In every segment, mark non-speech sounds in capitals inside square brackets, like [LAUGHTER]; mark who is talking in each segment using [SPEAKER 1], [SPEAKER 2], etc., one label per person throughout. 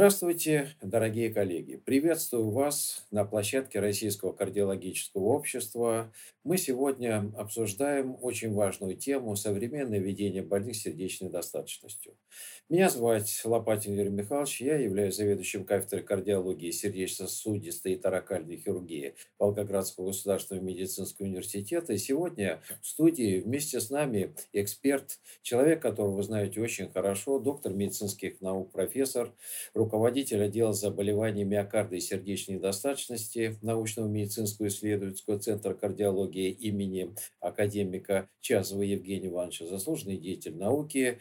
[SPEAKER 1] Здравствуйте, дорогие коллеги! Приветствую вас на площадке Российского кардиологического общества. Мы сегодня обсуждаем очень важную тему – современное ведение больных с сердечной недостаточностью. Меня зовут Лопатин Юрий Михайлович, я являюсь заведующим кафедрой кардиологии, сердечно-сосудистой и таракальной хирургии Волгоградского государственного медицинского университета. И сегодня в студии вместе с нами эксперт, человек, которого вы знаете очень хорошо, доктор медицинских наук, профессор, руководитель отдела заболеваний миокарда и сердечной недостаточности научного медицинского исследовательского центра кардиологии имени академика Чазова Евгения Ивановича, заслуженный деятель науки,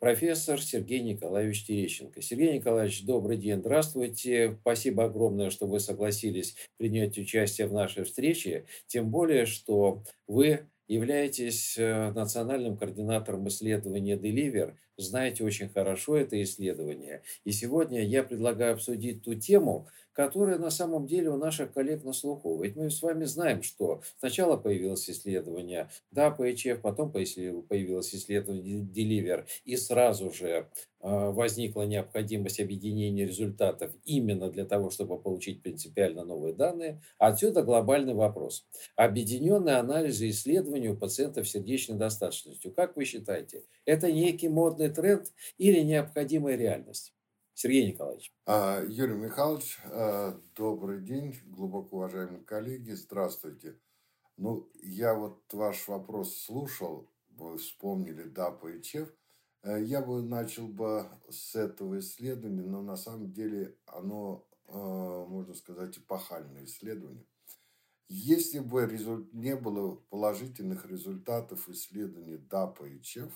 [SPEAKER 1] профессор Сергей Николаевич Терещенко. Сергей Николаевич, добрый день, здравствуйте. Спасибо огромное, что вы согласились принять участие в нашей встрече, тем более, что вы являетесь э, национальным координатором исследования Deliver, знаете очень хорошо это исследование. И сегодня я предлагаю обсудить ту тему, которая на самом деле у наших коллег на слуху. Ведь мы с вами знаем, что сначала появилось исследование да, ПХФ, потом появилось исследование Deliver, и сразу же а, возникла необходимость объединения результатов именно для того, чтобы получить принципиально новые данные. Отсюда глобальный вопрос. Объединенные анализы и исследования у пациентов с сердечной достаточностью. Как вы считаете, это некий модный тренд или необходимая реальность? Сергей Николаевич.
[SPEAKER 2] А, Юрий Михайлович, а, добрый день, глубоко уважаемые коллеги, здравствуйте. Ну, я вот ваш вопрос слушал, вы вспомнили ДАПа и ЧЕФ. Э, я бы начал бы с этого исследования, но на самом деле оно, э, можно сказать, эпохальное исследование. Если бы не было положительных результатов исследований ДАПа и ЧЕФ,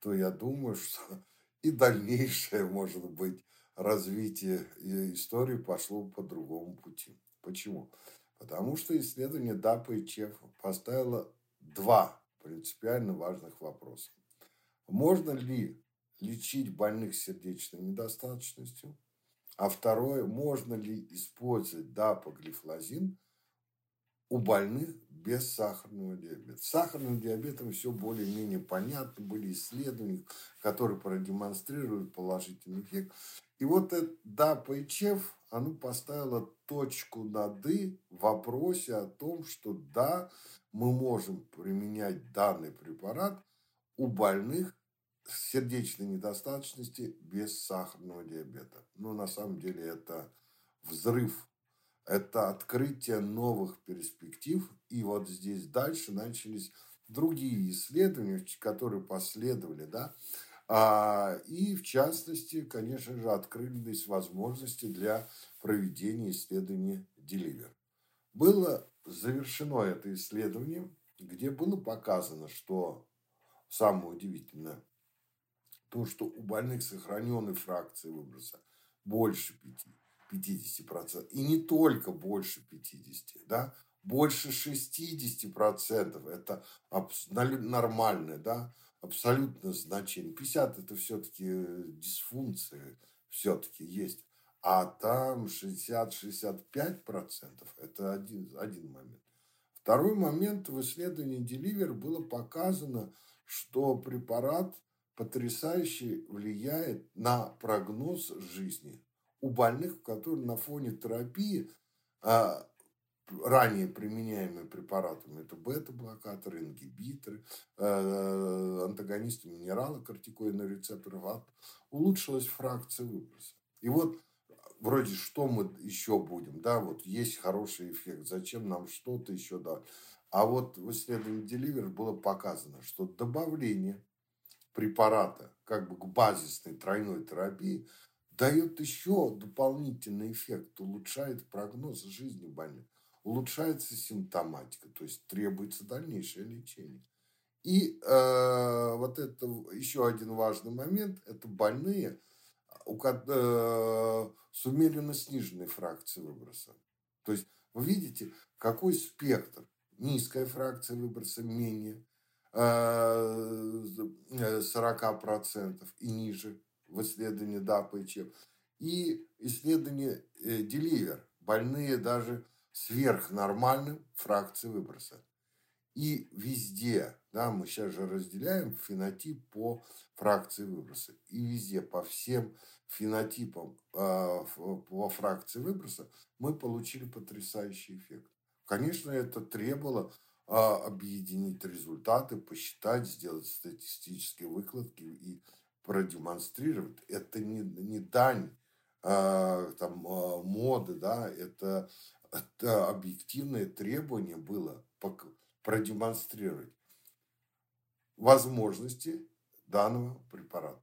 [SPEAKER 2] то я думаю, [LAUGHS] что и дальнейшее, может быть, развитие истории пошло по другому пути. Почему? Потому что исследование ДАПа и ЧЕФ поставило два принципиально важных вопроса. Можно ли лечить больных сердечной недостаточностью? А второе, можно ли использовать дапоглифлозин у больных без сахарного диабета. С сахарным диабетом все более-менее понятно. Были исследования, которые продемонстрируют положительный эффект. И вот это ДАП и ЧЕФ, оно поставило точку над «и» в вопросе о том, что да, мы можем применять данный препарат у больных с сердечной недостаточности без сахарного диабета. Но на самом деле это взрыв это открытие новых перспектив. И вот здесь дальше начались другие исследования, которые последовали, да, а, и в частности, конечно же, открылись возможности для проведения исследования Deliver. Было завершено это исследование, где было показано, что самое удивительное, то, что у больных сохраненной фракции выброса больше пяти 50%. И не только больше 50%, да, больше 60% это нормальное, да, абсолютно значение. 50 это все-таки дисфункции все-таки есть. А там 60-65% это один, один момент. Второй момент в исследовании Деливер было показано, что препарат потрясающе влияет на прогноз жизни у больных, у которых на фоне терапии а, ранее применяемые препаратами, это бета-блокаторы, ингибиторы, э, антагонисты минерала, кортикоидных рецепторов, а улучшилась фракция выброса. И вот вроде что мы еще будем, да, вот есть хороший эффект, зачем нам что-то еще да. А вот в исследовании Deliver было показано, что добавление препарата как бы к базисной тройной терапии дает еще дополнительный эффект, улучшает прогноз жизни больных, улучшается симптоматика, то есть требуется дальнейшее лечение. И э, вот это еще один важный момент, это больные у, э, с умеренно сниженной фракцией выброса. То есть вы видите, какой спектр. Низкая фракция выброса менее э, 40% и ниже в исследовании ДАПа и ЧЕП, и исследование э, Деливер, больные даже сверхнормальным фракции выброса. И везде, да, мы сейчас же разделяем фенотип по фракции выброса. И везде по всем фенотипам э, по фракции выброса мы получили потрясающий эффект. Конечно, это требовало э, объединить результаты, посчитать, сделать статистические выкладки и продемонстрировать. Это не, не дань э, там, э, моды, да, это, это объективное требование было продемонстрировать возможности данного препарата.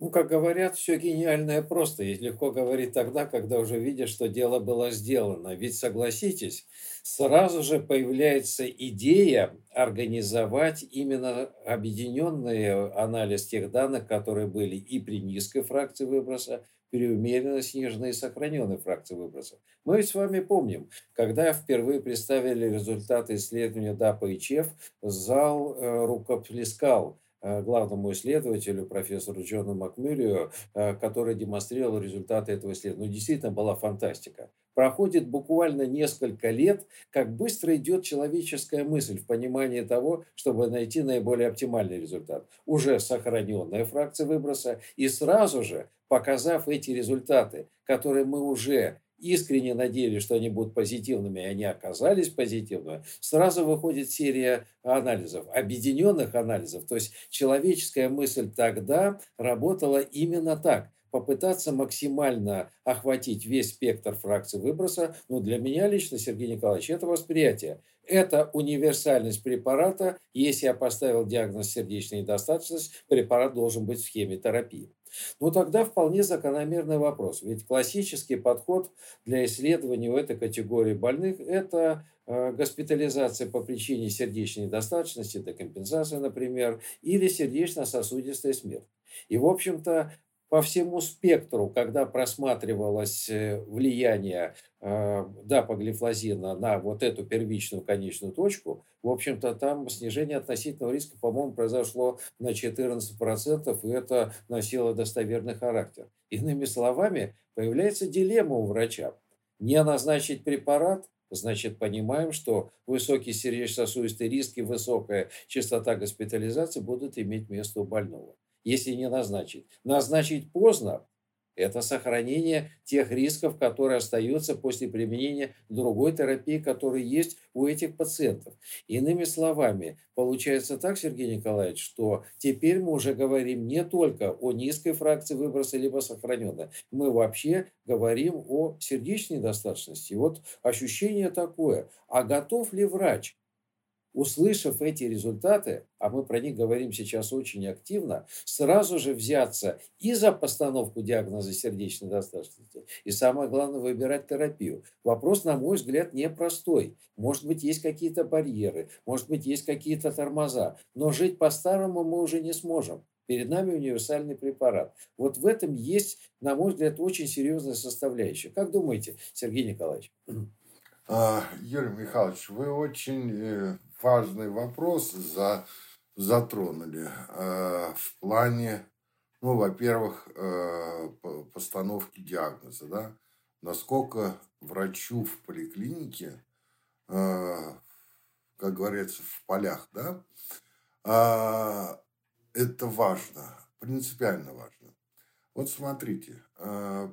[SPEAKER 1] Ну, как говорят, все гениальное просто. И легко говорить тогда, когда уже видишь, что дело было сделано. Ведь, согласитесь, сразу же появляется идея организовать именно объединенный анализ тех данных, которые были и при низкой фракции выброса, при умеренно сниженной и сохраненной фракции выброса. Мы ведь с вами помним, когда впервые представили результаты исследования ДАПа и ЧЕФ, зал э, рукоплескал Э, главному исследователю, профессору Джону Макмюрию, э, который демонстрировал результаты этого исследования. Ну, действительно, была фантастика. Проходит буквально несколько лет, как быстро идет человеческая мысль в понимании того, чтобы найти наиболее оптимальный результат. Уже сохраненная фракция выброса и сразу же, показав эти результаты, которые мы уже искренне надеялись, что они будут позитивными, и они оказались позитивными, сразу выходит серия анализов, объединенных анализов. То есть человеческая мысль тогда работала именно так попытаться максимально охватить весь спектр фракций выброса, ну, для меня лично, Сергей Николаевич, это восприятие. Это универсальность препарата. Если я поставил диагноз сердечной недостаточности, препарат должен быть в схеме терапии. Ну, тогда вполне закономерный вопрос. Ведь классический подход для исследования у этой категории больных – это э, госпитализация по причине сердечной недостаточности, декомпенсация, например, или сердечно-сосудистая смерть. И, в общем-то, по всему спектру, когда просматривалось э, влияние э, дапоглифлозина на вот эту первичную конечную точку, в общем-то, там снижение относительного риска, по-моему, произошло на 14%, и это носило достоверный характер. Иными словами, появляется дилемма у врача. Не назначить препарат, значит, понимаем, что высокий сердечно-сосудистый риск и высокая частота госпитализации будут иметь место у больного если не назначить. Назначить поздно – это сохранение тех рисков, которые остаются после применения другой терапии, которая есть у этих пациентов. Иными словами, получается так, Сергей Николаевич, что теперь мы уже говорим не только о низкой фракции выброса, либо сохраненной. Мы вообще говорим о сердечной недостаточности. вот ощущение такое. А готов ли врач услышав эти результаты, а мы про них говорим сейчас очень активно, сразу же взяться и за постановку диагноза сердечной достаточности, и самое главное, выбирать терапию. Вопрос, на мой взгляд, непростой. Может быть, есть какие-то барьеры, может быть, есть какие-то тормоза, но жить по-старому мы уже не сможем. Перед нами универсальный препарат. Вот в этом есть, на мой взгляд, очень серьезная составляющая. Как думаете, Сергей Николаевич?
[SPEAKER 2] А, Юрий Михайлович, вы очень э, важный вопрос за, затронули э, в плане, ну, во-первых, э, постановки диагноза, да, насколько врачу в поликлинике, э, как говорится, в полях, да, это важно, принципиально важно. Вот смотрите,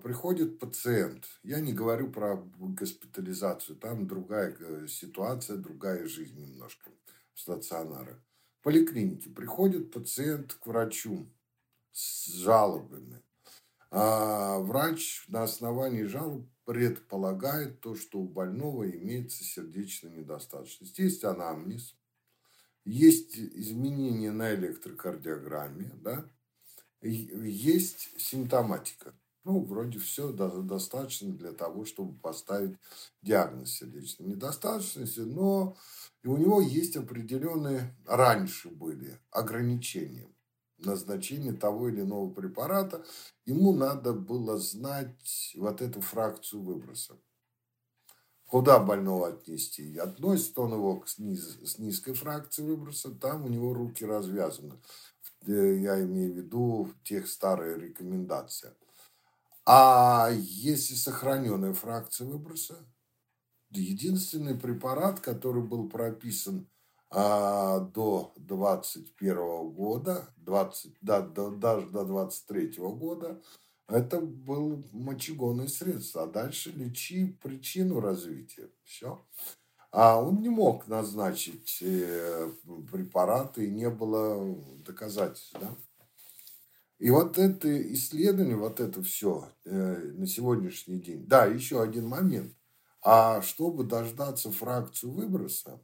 [SPEAKER 2] приходит пациент, я не говорю про госпитализацию, там другая э, ситуация, другая жизнь немножко в стационарах. В поликлинике приходит пациент к врачу с жалобами. А врач на основании жалоб предполагает то, что у больного имеется сердечная недостаточность. Есть анамнез, есть изменения на электрокардиограмме, да, есть симптоматика. Ну, вроде все достаточно для того, чтобы поставить диагноз сердечной недостаточности, но и у него есть определенные, раньше были ограничения назначения того или иного препарата. Ему надо было знать вот эту фракцию выброса. Куда больного отнести? Относит он его с низкой фракцией выброса, там у него руки развязаны. Я имею в виду тех старые рекомендации. А если сохраненная фракция выброса, единственный препарат, который был прописан а, до 21 года, 20, да, до, даже до 23 года, это был мочегонное средство. А дальше лечи причину развития. Все. А он не мог назначить э, препараты, и не было доказательств. Да? И вот это исследование, вот это все э, на сегодняшний день. Да, еще один момент. А чтобы дождаться фракцию выброса,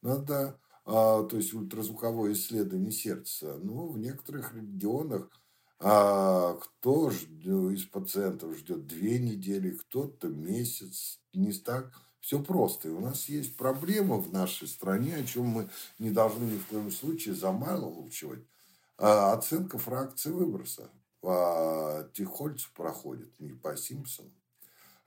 [SPEAKER 2] надо, а, то есть ультразвуковое исследование сердца, ну, в некоторых регионах а кто из пациентов ждет две недели, кто-то месяц, не так. Все просто. И у нас есть проблема в нашей стране, о чем мы не должны ни в коем случае замалчивать. А, оценка фракции выброса по Тихольцу проходит, не по Симпсону.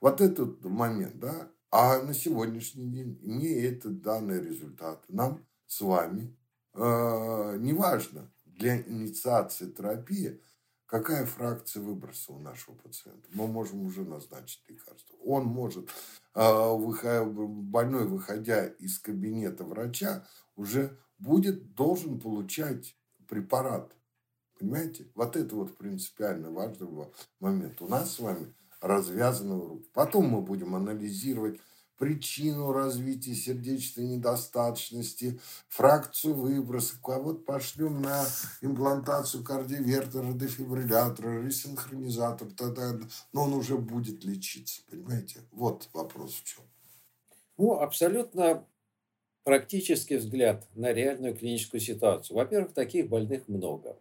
[SPEAKER 2] Вот этот момент, да. А на сегодняшний день, имея этот данный результат, нам с вами э, неважно для инициации терапии, какая фракция выброса у нашего пациента. Мы можем уже назначить лекарство. Он может, э, больной, выходя из кабинета врача, уже будет, должен получать препарат. Понимаете? Вот это вот принципиально важный момент. У нас с вами развязаны руки. Потом мы будем анализировать причину развития сердечной недостаточности, фракцию выброса, кого-то пошлем на имплантацию кардиовертера, дефибриллятора, ресинхронизатор, тогда, но он уже будет лечиться, понимаете? Вот вопрос в чем.
[SPEAKER 1] Ну, абсолютно практический взгляд на реальную клиническую ситуацию. Во-первых, таких больных много.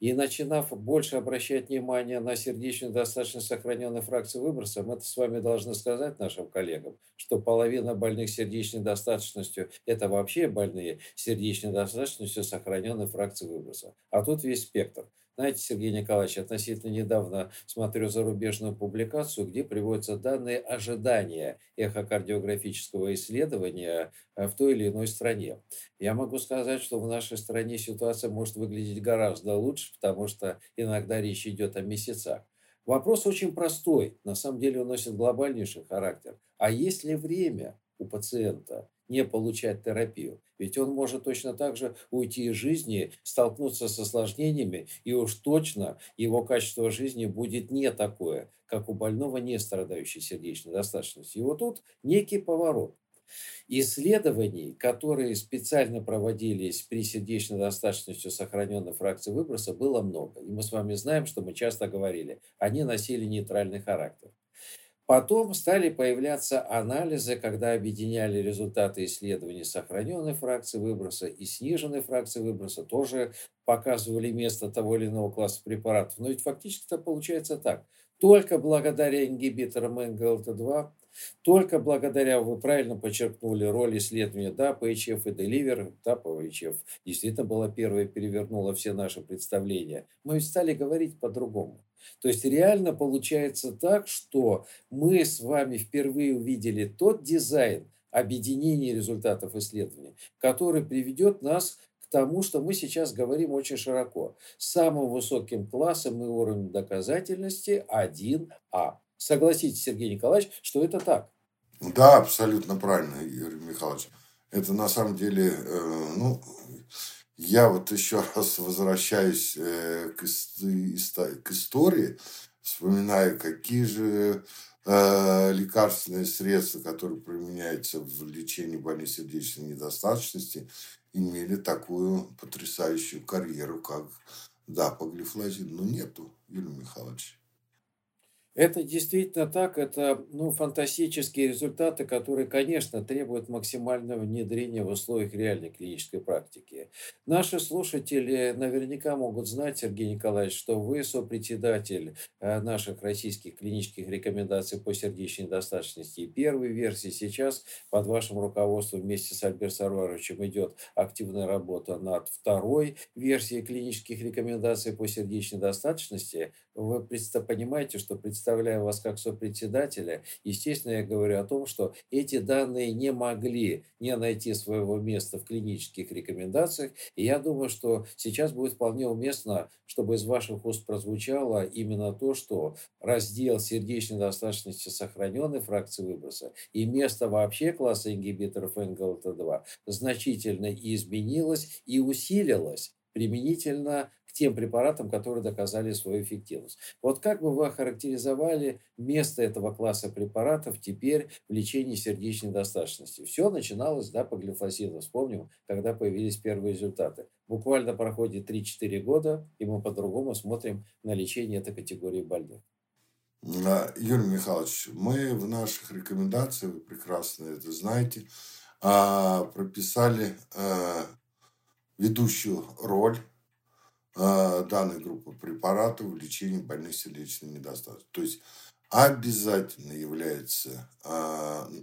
[SPEAKER 1] И начинав больше обращать внимание на сердечную достаточность сохраненной фракции выброса, мы с вами должны сказать нашим коллегам, что половина больных сердечной достаточностью – это вообще больные сердечной достаточностью сохраненной фракции выброса. А тут весь спектр. Знаете, Сергей Николаевич, относительно недавно смотрю зарубежную публикацию, где приводятся данные ожидания эхокардиографического исследования э, в той или иной стране. Я могу сказать, что в нашей стране ситуация может выглядеть гораздо лучше, потому что иногда речь идет о месяцах. Вопрос очень простой, на самом деле он носит глобальнейший характер. А есть ли время у пациента не получать терапию. Ведь он может точно так же уйти из жизни, столкнуться с осложнениями, и уж точно его качество жизни будет не такое, как у больного, не страдающей сердечной достаточностью. И вот тут некий поворот. Исследований, которые специально проводились при сердечной достаточности сохраненной фракции выброса, было много. И мы с вами знаем, что мы часто говорили, они носили нейтральный характер. Потом стали появляться анализы, когда объединяли результаты исследований сохраненной фракции выброса и сниженной фракции выброса, тоже показывали место того или иного класса препаратов. Но ведь фактически это получается так. Только благодаря ингибиторам НГЛТ2 только благодаря, вы правильно подчеркнули, роль исследования ДАП, ХФ и Деливер, ДАП ХФ действительно была первая, перевернула все наши представления. Мы стали говорить по-другому. То есть реально получается так, что мы с вами впервые увидели тот дизайн объединения результатов исследования, который приведет нас к тому, что мы сейчас говорим очень широко. Самым высоким классом и уровнем доказательности 1А. Согласитесь, Сергей Николаевич, что это так.
[SPEAKER 2] Да, абсолютно правильно, Юрий Михайлович. Это на самом деле, э, ну, я вот еще раз возвращаюсь э, к, к истории, вспоминаю, какие же э, лекарственные средства, которые применяются в лечении больной сердечной недостаточности, имели такую потрясающую карьеру, как да, глифлозину. Но нету, Юрий Михайлович.
[SPEAKER 1] Это действительно так, это ну, фантастические результаты, которые, конечно, требуют максимального внедрения в условиях реальной клинической практики. Наши слушатели наверняка могут знать, Сергей Николаевич, что вы сопредседатель э, наших российских клинических рекомендаций по сердечной достаточности и первой версии. Сейчас под вашим руководством вместе с Альбертом Сарваровичем идет активная работа над второй версией клинических рекомендаций по сердечной достаточности. Вы понимаете, что представляю вас как сопредседателя, естественно, я говорю о том, что эти данные не могли не найти своего места в клинических рекомендациях. И я думаю, что сейчас будет вполне уместно, чтобы из ваших уст прозвучало именно то, что раздел сердечной достаточности сохраненной фракции выброса и место вообще класса ингибиторов НГЛТ2 значительно изменилось и усилилось применительно тем препаратам, которые доказали свою эффективность. Вот как бы вы охарактеризовали место этого класса препаратов теперь в лечении сердечной достаточности? Все начиналось, да, по глифосину. Вспомним, когда появились первые результаты. Буквально проходит 3-4 года, и мы по-другому смотрим на лечение этой категории больных.
[SPEAKER 2] Юрий Михайлович, мы в наших рекомендациях, вы прекрасно это знаете, а, прописали а, ведущую роль а, данной группы препаратов в лечении больных сердечной недостаточностью. То есть обязательно является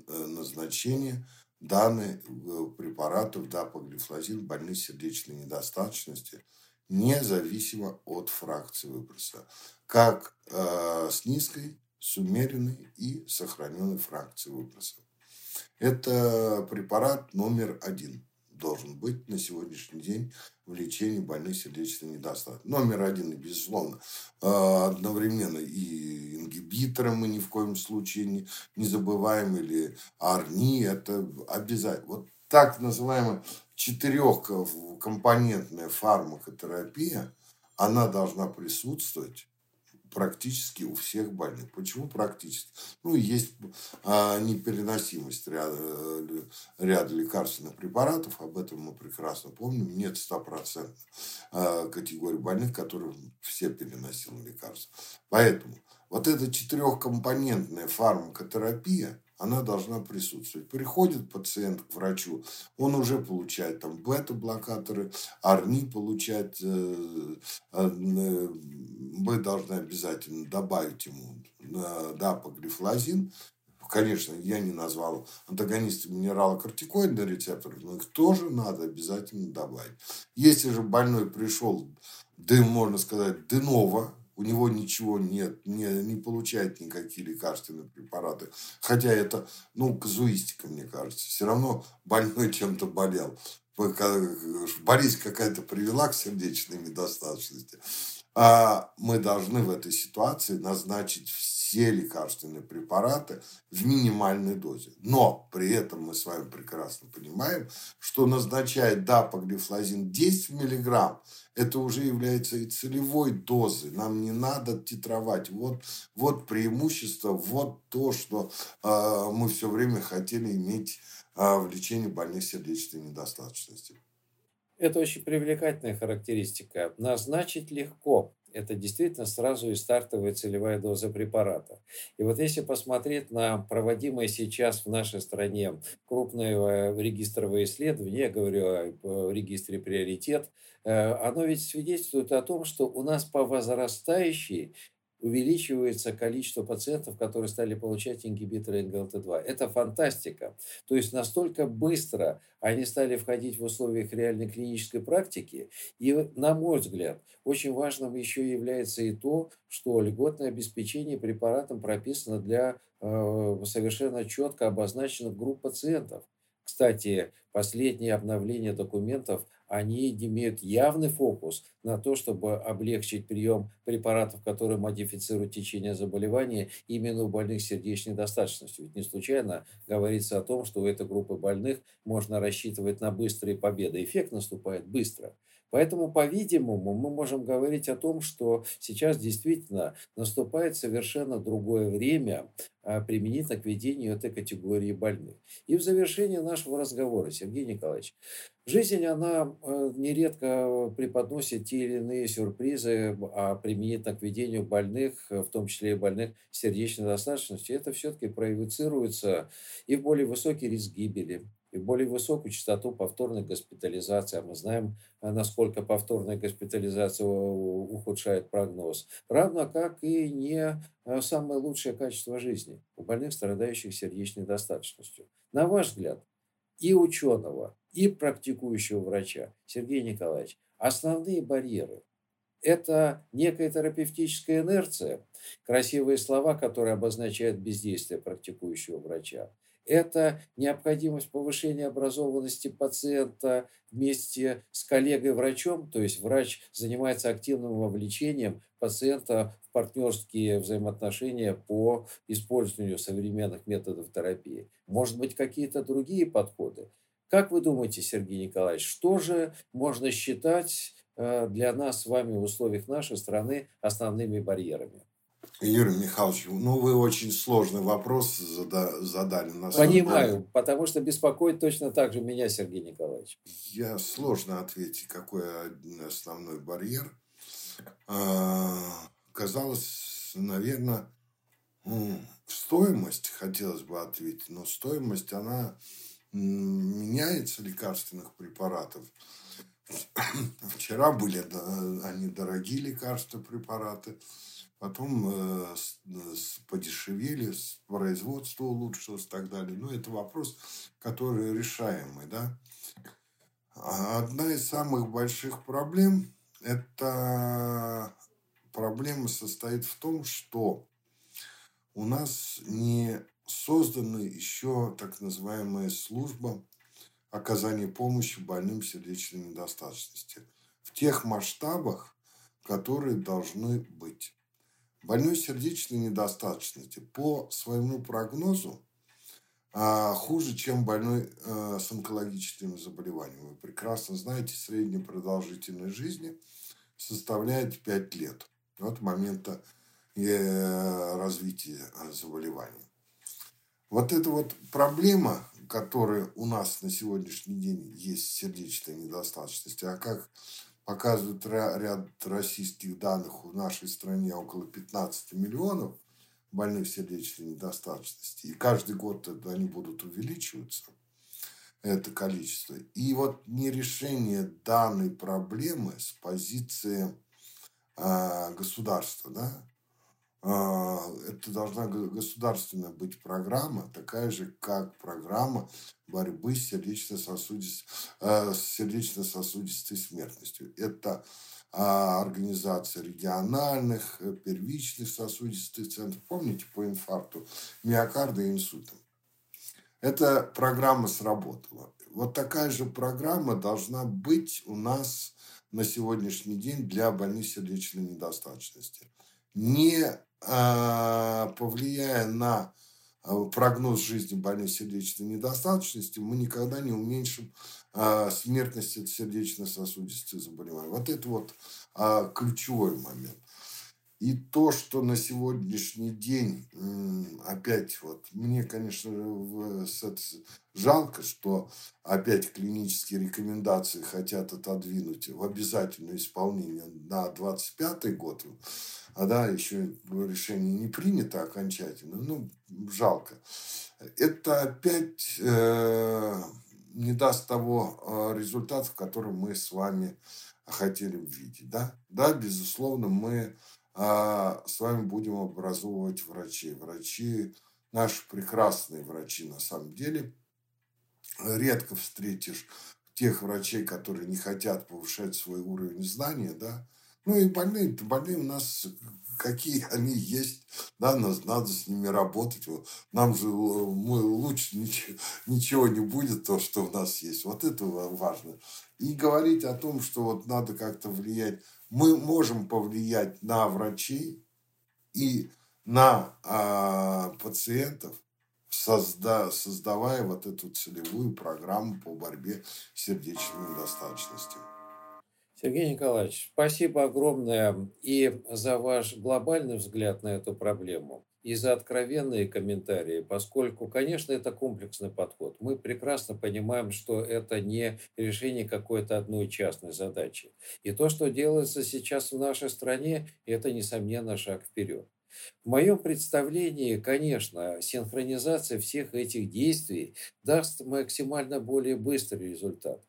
[SPEAKER 2] назначение данных э, препаратов дапоглифлозин больных сердечной недостаточности независимо от фракции выброса, как э, с низкой, с умеренной и сохраненной фракцией выброса. Это препарат номер один должен быть на сегодняшний день в лечении больных сердечной недостаточности. Номер один, безусловно, а, одновременно и ингибиторы мы ни в коем случае не, не забываем, или АРНИ, это обязательно. Вот так называемая четырехкомпонентная фармакотерапия, она должна присутствовать практически у всех больных. Почему практически? Ну, есть а, непереносимость ряда, э, ряда лекарственных препаратов, об этом мы прекрасно помним. Нет 100% а, категорий больных, которые все переносимы лекарства. Поэтому вот эта четырехкомпонентная фармакотерапия, она должна присутствовать. Приходит пациент к врачу, он уже получает там бета-блокаторы, арни получает, э, э, мы должны обязательно добавить ему э, дапоглифлозин, Конечно, я не назвал антагонисты минералокортикоидных рецепторов, но их тоже надо обязательно добавить. Если же больной пришел, да можно сказать, деново, у него ничего нет, не, не получает никакие лекарственные препараты. Хотя это, ну, казуистика, мне кажется. Все равно больной [LAUGHS] чем-то болел. Болезнь какая-то привела к сердечной недостаточности. А мы должны в этой ситуации назначить все лекарственные препараты в минимальной дозе. Но при этом мы с вами прекрасно понимаем, что назначает дапоглифлозин 10 миллиграмм, это уже является и целевой дозой. Нам не надо титровать. Вот, вот преимущество, вот то, что э, мы все время хотели иметь в лечении больных сердечной недостаточности.
[SPEAKER 1] Это очень привлекательная характеристика. Назначить легко. Это действительно сразу и стартовая целевая доза препарата. И вот если посмотреть на проводимые сейчас в нашей стране крупные регистровые исследования, я говорю о регистре приоритет, э, оно ведь свидетельствует о том, что у нас по возрастающей увеличивается количество пациентов, которые стали получать ингибиторы НГЛТ2. Это фантастика. То есть настолько быстро они стали входить в условиях реальной клинической практики. И, на мой взгляд, очень важным еще является и то, что льготное обеспечение препаратом прописано для э, совершенно четко обозначенных групп пациентов. Кстати, последние обновления документов они имеют явный фокус на то, чтобы облегчить прием препаратов, которые модифицируют течение заболевания именно у больных сердечной достаточностью. Ведь не случайно говорится о том, что у этой группы больных можно рассчитывать на быстрые победы. Эффект наступает быстро. Поэтому, по-видимому, мы можем говорить о том, что сейчас действительно наступает совершенно другое время а, применительно к ведению этой категории больных. И в завершении нашего разговора, Сергей Николаевич, жизнь, она а, нередко преподносит те или иные сюрпризы, а применительно к ведению больных, в том числе и больных сердечной достаточностью, это все-таки проецируется и в более высокий риск гибели, и более высокую частоту повторной госпитализации. А мы знаем, а, насколько повторная госпитализация ухудшает прогноз. Равно как и не а, самое лучшее качество жизни у больных, страдающих сердечной достаточностью. На ваш взгляд, и ученого, и практикующего врача, Сергей Николаевич, основные барьеры Это некая терапевтическая инерция, красивые слова, которые обозначают бездействие практикующего врача. Это необходимость повышения образованности пациента вместе с коллегой-врачом, то есть врач занимается активным вовлечением пациента в партнерские взаимоотношения по использованию современных методов терапии. Может быть, какие-то другие подходы. Как вы думаете, Сергей Николаевич, что же можно считать э, для нас с вами в условиях нашей страны основными барьерами?
[SPEAKER 2] Юрий Михайлович, ну вы очень сложный вопрос задали.
[SPEAKER 1] На Понимаю, потому что беспокоит точно так же меня, Сергей Николаевич.
[SPEAKER 2] Я сложно ответить, какой основной барьер. А, казалось, наверное, стоимость, хотелось бы ответить, но стоимость, она меняется лекарственных препаратов. Вчера были они дорогие лекарства, препараты потом э, э, подешевели, производство улучшилось и так далее. Но это вопрос, который решаемый, да. А одна из самых больших проблем – это проблема состоит в том, что у нас не создана еще так называемая служба оказания помощи больным сердечной недостаточности в тех масштабах, которые должны быть. Больной сердечной недостаточности по своему прогнозу а, хуже, чем больной а, с онкологическими заболеваниями. Вы прекрасно знаете, средняя продолжительность жизни составляет 5 лет от момента э, развития заболевания. Вот эта вот проблема, которая у нас на сегодняшний день есть сердечная недостаточность, а как показывают ряд российских данных, в нашей стране около 15 миллионов больных сердечной недостаточности. И каждый год они будут увеличиваться, это количество. И вот нерешение данной проблемы с позиции э, государства, да, это должна государственная быть программа, такая же, как программа борьбы с сердечно-сосудистой, э, сердечно-сосудистой смертностью. Это а, организация региональных, э, первичных сосудистых центров. Помните по инфаркту миокарда и инсультам? Эта программа сработала. Вот такая же программа должна быть у нас на сегодняшний день для больных сердечной недостаточности. Не а, повлияя на а, прогноз жизни больной сердечной недостаточности, мы никогда не уменьшим а, смертность от сердечно-сосудистых заболеваний. Вот это вот ключевой момент. И то, что на сегодняшний день, опять вот, мне, конечно, жалко, что опять клинические рекомендации хотят отодвинуть в обязательное исполнение на 25 год, а да, еще решение не принято окончательно, ну, жалко. Это опять э, не даст того э, результата, который мы с вами хотели увидеть, да? Да, безусловно, мы а с вами будем образовывать врачей. Врачи, наши прекрасные врачи на самом деле. Редко встретишь тех врачей, которые не хотят повышать свой уровень знания, да. Ну и больные, больные у нас какие они есть, да, нас надо с ними работать. Нам же мы лучше ничего, ничего не будет, то, что у нас есть. Вот это важно. И говорить о том, что вот надо как-то влиять мы можем повлиять на врачей и на а, пациентов, созда, создавая вот эту целевую программу по борьбе с сердечной недостаточностью.
[SPEAKER 1] Сергей Николаевич, спасибо огромное и за ваш глобальный взгляд на эту проблему и за откровенные комментарии, поскольку, конечно, это комплексный подход. Мы прекрасно понимаем, что это не решение какой-то одной частной задачи. И то, что делается сейчас в нашей стране, это, несомненно, шаг вперед. В моем представлении, конечно, синхронизация всех этих действий даст максимально более быстрый результат.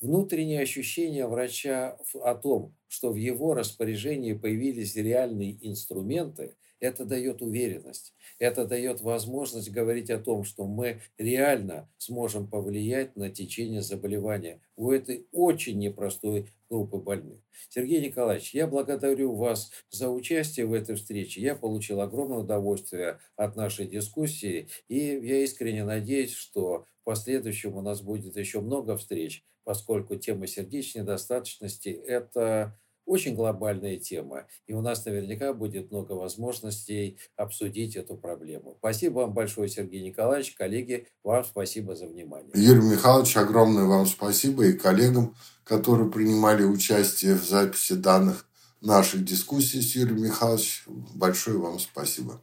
[SPEAKER 1] Внутреннее ощущение врача о том, что в его распоряжении появились реальные инструменты, Это дает уверенность. Это дает возможность говорить о том, что мы реально сможем повлиять на течение заболевания у этой очень непростой группы больных. Сергей Николаевич, я благодарю вас за участие в этой встрече. Я получил огромное удовольствие от нашей дискуссии, и я искренне надеюсь, что в последующем у нас будет еще много встреч, поскольку тема сердечной недостаточности – это очень глобальная тема, и у нас наверняка будет много возможностей обсудить эту проблему. Спасибо вам большое, Сергей Николаевич. Коллеги, вам спасибо за внимание.
[SPEAKER 2] Юрий Михайлович, огромное вам спасибо и коллегам, которые принимали участие в записи данных наших дискуссий с Юрием Михайловичем. Большое вам спасибо.